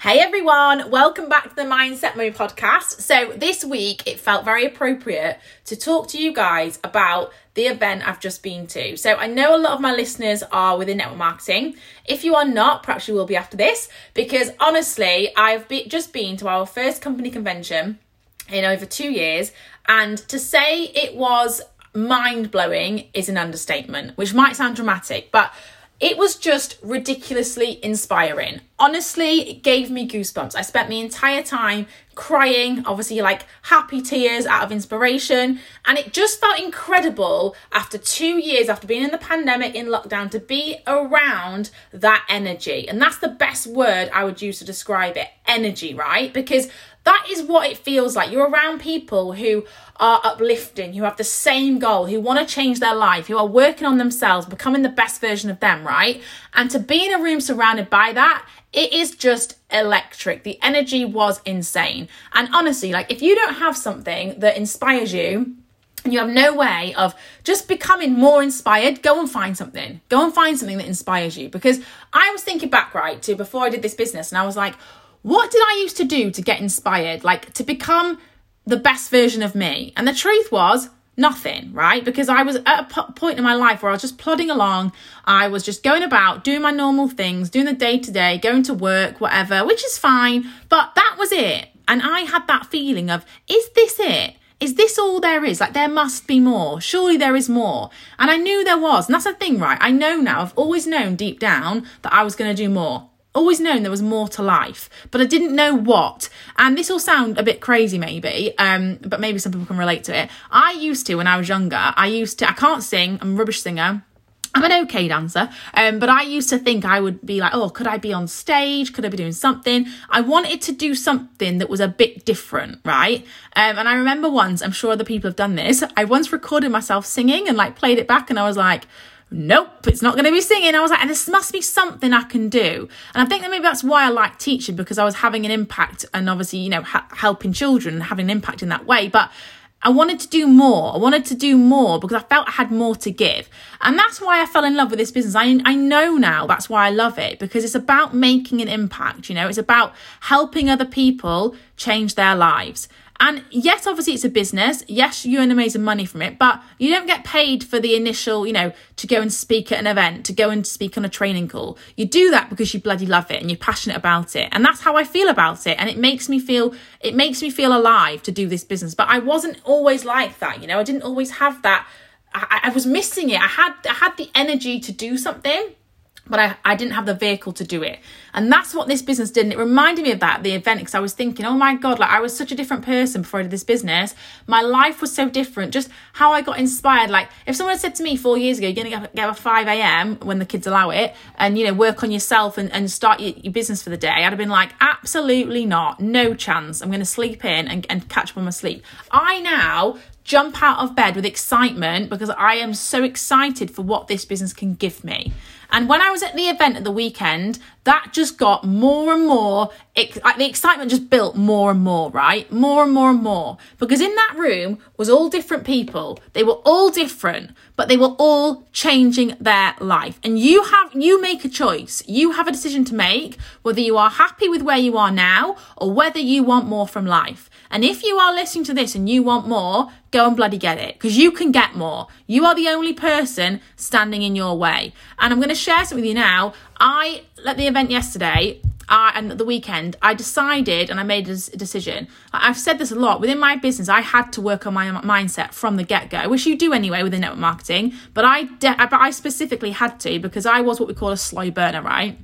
Hey everyone, welcome back to the Mindset Move podcast. So, this week it felt very appropriate to talk to you guys about the event I've just been to. So, I know a lot of my listeners are within network marketing. If you are not, perhaps you will be after this, because honestly, I've be- just been to our first company convention in over two years, and to say it was mind blowing is an understatement, which might sound dramatic, but it was just ridiculously inspiring. Honestly, it gave me goosebumps. I spent the entire time crying, obviously, like happy tears out of inspiration. And it just felt incredible after two years, after being in the pandemic, in lockdown, to be around that energy. And that's the best word I would use to describe it energy, right? Because that is what it feels like. You're around people who are uplifting, who have the same goal, who want to change their life, who are working on themselves, becoming the best version of them, right? And to be in a room surrounded by that, it is just electric. The energy was insane. And honestly, like if you don't have something that inspires you, and you have no way of just becoming more inspired, go and find something. Go and find something that inspires you. Because I was thinking back, right, to before I did this business, and I was like, what did I used to do to get inspired? Like to become the best version of me? And the truth was, nothing, right? Because I was at a point in my life where I was just plodding along. I was just going about, doing my normal things, doing the day to day, going to work, whatever, which is fine. But that was it. And I had that feeling of, is this it? Is this all there is? Like, there must be more. Surely there is more. And I knew there was. And that's the thing, right? I know now, I've always known deep down that I was going to do more always known there was more to life, but I didn't know what. And this will sound a bit crazy, maybe, um, but maybe some people can relate to it. I used to, when I was younger, I used to, I can't sing, I'm a rubbish singer. I'm an okay dancer, um, but I used to think I would be like, oh, could I be on stage? Could I be doing something? I wanted to do something that was a bit different, right? Um, and I remember once, I'm sure other people have done this, I once recorded myself singing and like played it back, and I was like, nope, it's not going to be singing. I was like, and this must be something I can do. And I think that maybe that's why I like teaching because I was having an impact and obviously, you know, ha- helping children and having an impact in that way. But I wanted to do more. I wanted to do more because I felt I had more to give. And that's why I fell in love with this business. I, I know now that's why I love it because it's about making an impact. You know, it's about helping other people change their lives. And yes, obviously it's a business. Yes, you earn amazing money from it, but you don't get paid for the initial, you know, to go and speak at an event, to go and speak on a training call. You do that because you bloody love it and you're passionate about it. And that's how I feel about it. And it makes me feel, it makes me feel alive to do this business. But I wasn't always like that, you know, I didn't always have that. I, I was missing it. I had, I had the energy to do something but I, I didn't have the vehicle to do it. And that's what this business did. And it reminded me of that, the event, because I was thinking, oh my God, like I was such a different person before I did this business. My life was so different. Just how I got inspired. Like if someone had said to me four years ago, you're going to get up at 5 a.m. when the kids allow it and, you know, work on yourself and, and start your, your business for the day, I'd have been like, absolutely not. No chance. I'm going to sleep in and, and catch up on my sleep. I now jump out of bed with excitement because I am so excited for what this business can give me. And when I was at the event at the weekend, that just got more and more, it, like the excitement just built more and more, right? More and more and more. Because in that room was all different people. They were all different, but they were all changing their life. And you have, you make a choice. You have a decision to make whether you are happy with where you are now or whether you want more from life. And if you are listening to this and you want more, go and bloody get it because you can get more. You are the only person standing in your way. And I'm going to share something with you now. I, at the event yesterday, I, and the weekend, I decided and I made a decision. I've said this a lot within my business. I had to work on my mindset from the get go, which you do anyway within network marketing. But I, de- but I specifically had to because I was what we call a slow burner, right?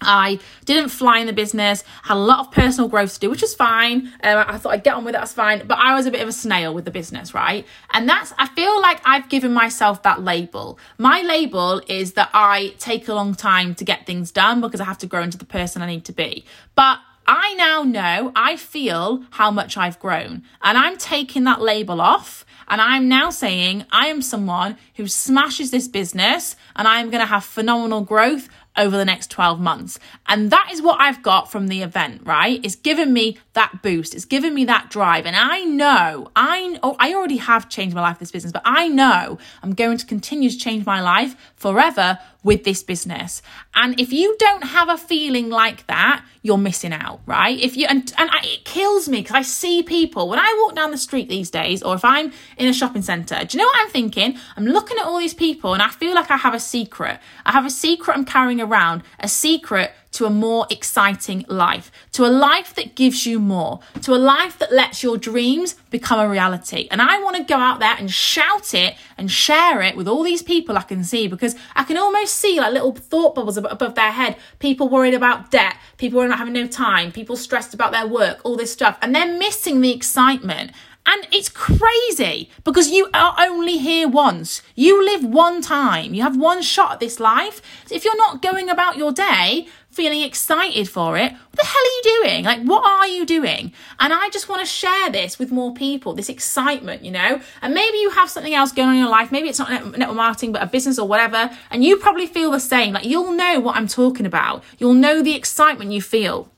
I didn't fly in the business, had a lot of personal growth to do, which is fine. Um, I thought I'd get on with it, that's fine. But I was a bit of a snail with the business, right? And that's, I feel like I've given myself that label. My label is that I take a long time to get things done because I have to grow into the person I need to be. But I now know, I feel how much I've grown. And I'm taking that label off. And I'm now saying I am someone who smashes this business and I'm going to have phenomenal growth over the next 12 months. And that is what I've got from the event, right? It's given me that boost. It's given me that drive. And I know, I, oh, I already have changed my life, this business, but I know I'm going to continue to change my life forever with this business. And if you don't have a feeling like that, you're missing out, right? If you and and I, it kills me because I see people when I walk down the street these days, or if I'm in a shopping centre. Do you know what I'm thinking? I'm looking at all these people, and I feel like I have a secret. I have a secret I'm carrying around, a secret to a more exciting life, to a life that gives you more, to a life that lets your dreams become a reality. And I want to go out there and shout it and share it with all these people I can see because I can almost see like little thought bubbles above their head. People worried about debt, people worried about having no time, people stressed about their work, all this stuff. And they're missing the excitement. And it's crazy because you are only here once. You live one time. You have one shot at this life. So if you're not going about your day feeling excited for it, what the hell are you doing? Like, what are you doing? And I just want to share this with more people, this excitement, you know? And maybe you have something else going on in your life. Maybe it's not network marketing, but a business or whatever. And you probably feel the same. Like, you'll know what I'm talking about. You'll know the excitement you feel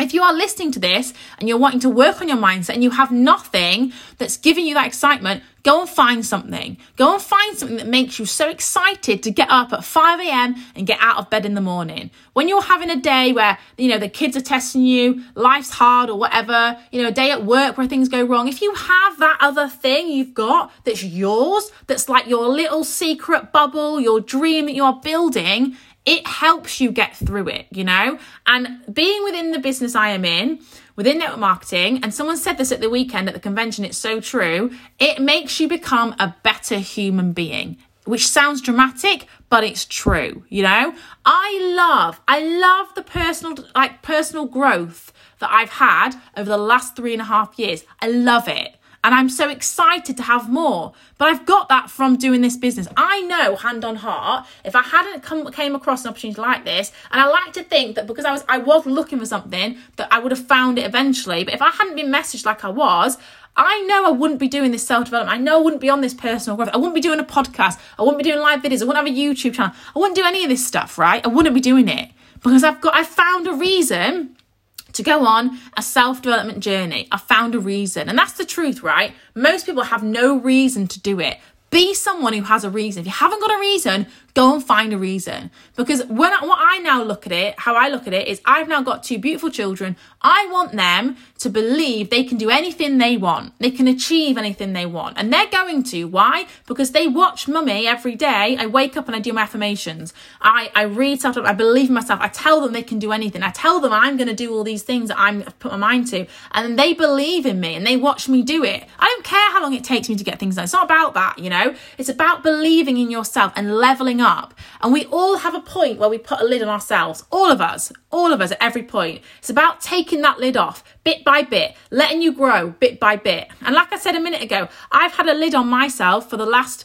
if you are listening to this and you're wanting to work on your mindset and you have nothing that's giving you that excitement, go and find something. Go and find something that makes you so excited to get up at 5 a.m. and get out of bed in the morning. When you're having a day where, you know, the kids are testing you, life's hard or whatever, you know, a day at work where things go wrong, if you have that other thing you've got that's yours, that's like your little secret bubble, your dream that you're building, it helps you get through it, you know? And being within the business I am in, within network marketing, and someone said this at the weekend at the convention, it's so true, it makes you become a better human being. Which sounds dramatic, but it's true, you know? I love, I love the personal, like personal growth that I've had over the last three and a half years. I love it and I'm so excited to have more. But I've got that from doing this business. I know, hand on heart, if I hadn't come came across an opportunity like this, and I like to think that because I was I was looking for something that I would have found it eventually. But if I hadn't been messaged like I was, I know I wouldn't be doing this self development. I know I wouldn't be on this personal growth. I wouldn't be doing a podcast. I wouldn't be doing live videos. I wouldn't have a YouTube channel. I wouldn't do any of this stuff, right? I wouldn't be doing it because I've got I found a reason to go on a self development journey. I found a reason. And that's the truth, right? Most people have no reason to do it. Be someone who has a reason. If you haven't got a reason, go and find a reason. Because when I, what I now look at it, how I look at it is I've now got two beautiful children. I want them to believe they can do anything they want. They can achieve anything they want. And they're going to. Why? Because they watch mummy every day. I wake up and I do my affirmations. I, I read stuff. I believe in myself. I tell them they can do anything. I tell them I'm going to do all these things that I'm I've put my mind to. And they believe in me and they watch me do it. I don't care how long it takes me to get things done. It's not about that, you know? It's about believing in yourself and leveling up up. And we all have a point where we put a lid on ourselves. All of us, all of us at every point. It's about taking that lid off bit by bit, letting you grow bit by bit. And like I said a minute ago, I've had a lid on myself for the last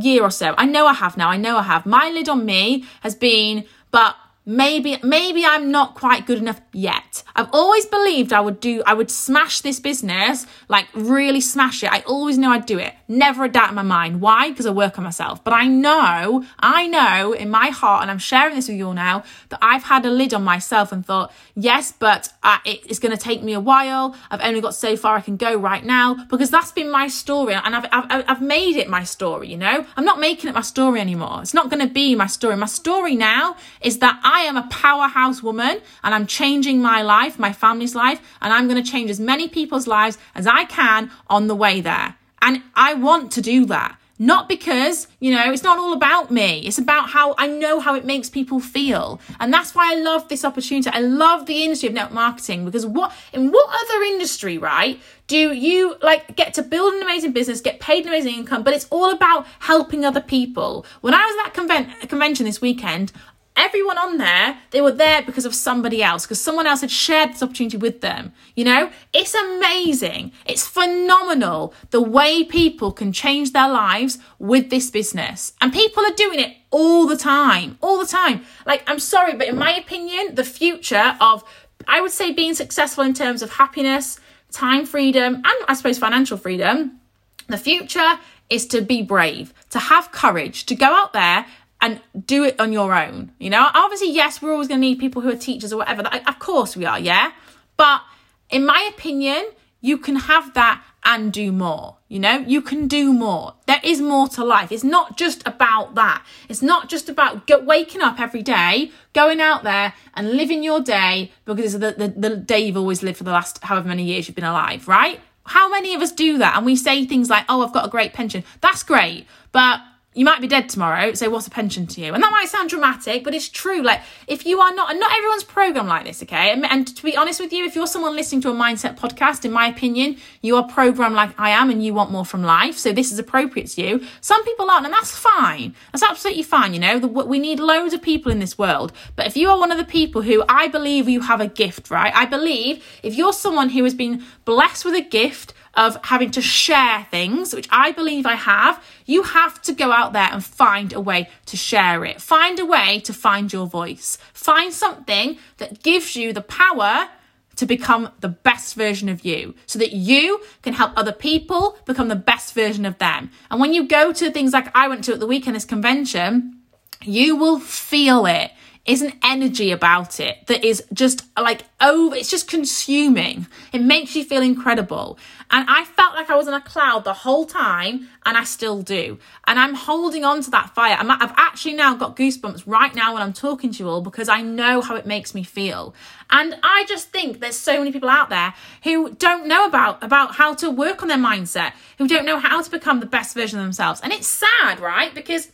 year or so. I know I have now. I know I have. My lid on me has been, but maybe maybe I'm not quite good enough yet. I've always believed I would do I would smash this business, like really smash it. I always knew I'd do it. Never a doubt in my mind. Why? Because I work on myself. But I know, I know in my heart, and I'm sharing this with you all now, that I've had a lid on myself and thought, yes, but uh, it, it's going to take me a while. I've only got so far I can go right now because that's been my story, and I've I've, I've made it my story. You know, I'm not making it my story anymore. It's not going to be my story. My story now is that I am a powerhouse woman, and I'm changing my life, my family's life, and I'm going to change as many people's lives as I can on the way there. And I want to do that. Not because, you know, it's not all about me. It's about how I know how it makes people feel. And that's why I love this opportunity. I love the industry of network marketing because what, in what other industry, right, do you like get to build an amazing business, get paid an amazing income, but it's all about helping other people. When I was at that conven- convention this weekend, everyone on there, they were there because of somebody else, because someone else had shared this opportunity with them. You know, it's amazing. It's phenomenal the way people can change their lives with this business. And people are doing it all the time, all the time. Like, I'm sorry, but in my opinion, the future of, I would say, being successful in terms of happiness, time freedom, and I suppose financial freedom, the future is to be brave, to have courage, to go out there and do it on your own. You know, obviously, yes, we're always going to need people who are teachers or whatever. Of course, we are, yeah. But in my opinion, you can have that and do more. You know, you can do more. There is more to life. It's not just about that. It's not just about waking up every day, going out there and living your day because it's the, the, the day you've always lived for the last however many years you've been alive, right? How many of us do that? And we say things like, oh, I've got a great pension. That's great. But you might be dead tomorrow, so what's a pension to you? And that might sound dramatic, but it's true. Like, if you are not, and not everyone's programmed like this, okay? And, and, to be honest with you, if you're someone listening to a mindset podcast, in my opinion, you are programmed like I am and you want more from life. So this is appropriate to you. Some people aren't, and that's fine. That's absolutely fine. You know, the, we need loads of people in this world. But if you are one of the people who I believe you have a gift, right? I believe if you're someone who has been blessed with a gift, of having to share things, which I believe I have, you have to go out there and find a way to share it. Find a way to find your voice. Find something that gives you the power to become the best version of you so that you can help other people become the best version of them. And when you go to things like I went to at the weekend, this convention, you will feel it is an energy about it that is just like over it's just consuming. It makes you feel incredible. And i felt like i was in a cloud the whole time and i still do. And i'm holding on to that fire. I have actually now got goosebumps right now when i'm talking to you all because i know how it makes me feel. And i just think there's so many people out there who don't know about about how to work on their mindset who don't know how to become the best version of themselves. And it's sad right? Because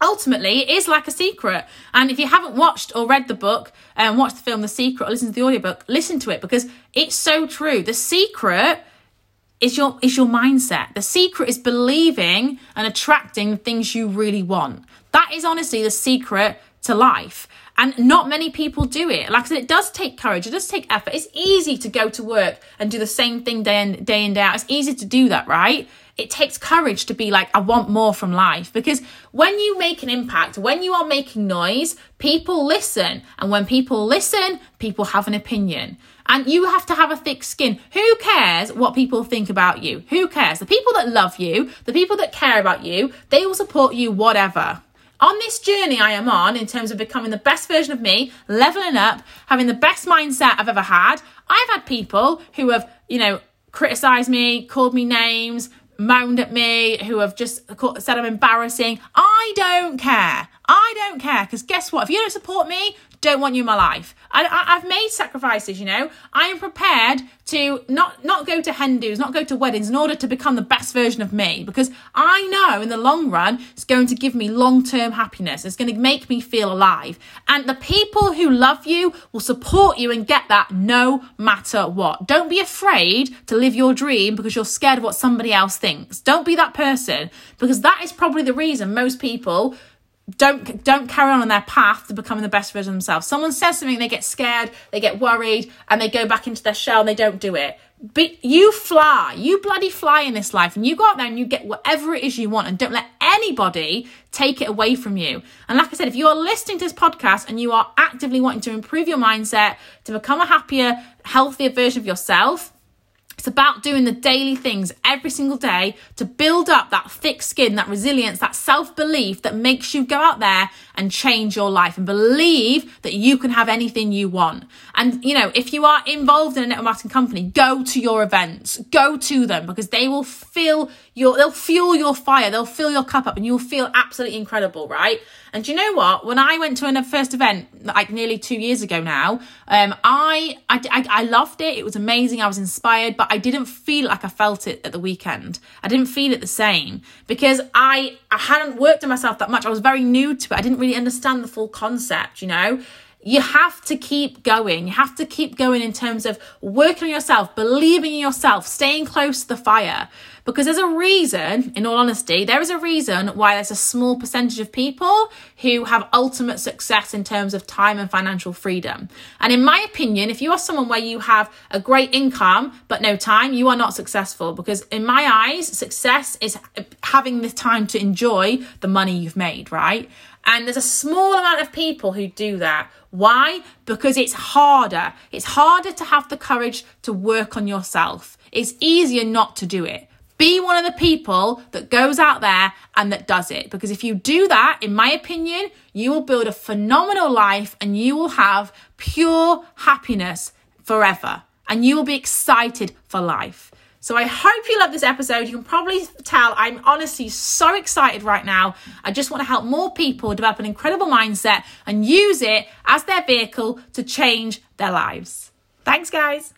ultimately it is like a secret. And if you haven't watched or read the book and um, watched the film the secret or listened to the audiobook listen to it because it's so true. The secret is your is your mindset. The secret is believing and attracting things you really want. That is honestly the secret to life and not many people do it. Like I said, it does take courage. It does take effort. It's easy to go to work and do the same thing day in, day in, day out. It's easy to do that, right? It takes courage to be like, I want more from life. Because when you make an impact, when you are making noise, people listen. And when people listen, people have an opinion. And you have to have a thick skin. Who cares what people think about you? Who cares? The people that love you, the people that care about you, they will support you whatever. On this journey I am on, in terms of becoming the best version of me, leveling up, having the best mindset I've ever had, I've had people who have, you know, criticized me, called me names, moaned at me, who have just said I'm embarrassing. I don't care. I don't care because guess what? If you don't support me, don't want you in my life. I, have made sacrifices, you know. I am prepared to not not go to hen dos, not go to weddings in order to become the best version of me because I know in the long run it's going to give me long term happiness. It's going to make me feel alive. And the people who love you will support you and get that no matter what. Don't be afraid to live your dream because you're scared of what somebody else thinks. Don't be that person because that is probably the reason most people don't don't carry on on their path to becoming the best version of themselves. Someone says something, they get scared, they get worried, and they go back into their shell and they don't do it. But you fly, you bloody fly in this life, and you go out there and you get whatever it is you want, and don't let anybody take it away from you. And like I said, if you are listening to this podcast and you are actively wanting to improve your mindset, to become a happier, healthier version of yourself, it's about doing the daily things every single day to build up that thick skin, that resilience, that self belief that makes you go out there and change your life and believe that you can have anything you want. And, you know, if you are involved in a network marketing company, go to your events, go to them because they will fill your, they'll fuel your fire, they'll fill your cup up and you'll feel absolutely incredible, right? And you know what? When I went to a first event, like nearly two years ago now, um, I, I, I, I loved it. It was amazing. I was inspired, but I didn't feel like I felt it at the weekend. I didn't feel it the same because I, I hadn't worked on myself that much. I was very new to it. I didn't really understand the full concept, you know? you have to keep going. You have to keep going in terms of working on yourself, believing in yourself, staying close to the fire. Because there's a reason, in all honesty, there is a reason why there's a small percentage of people who have ultimate success in terms of time and financial freedom. And in my opinion, if you are someone where you have a great income but no time, you are not successful. Because in my eyes, success is having the time to enjoy the money you've made, right? And there's a small amount of people who do that. Why? Because it's harder. It's harder to have the courage to work on yourself. It's easier not to do it. Be one of the people that goes out there and that does it. Because if you do that, in my opinion, you will build a phenomenal life and you will have pure happiness forever. And you will be excited for life. So I hope you love this episode. You can probably tell I'm honestly so excited right now. I just want to help more people develop an incredible mindset and use it as their vehicle to change their lives. Thanks, guys.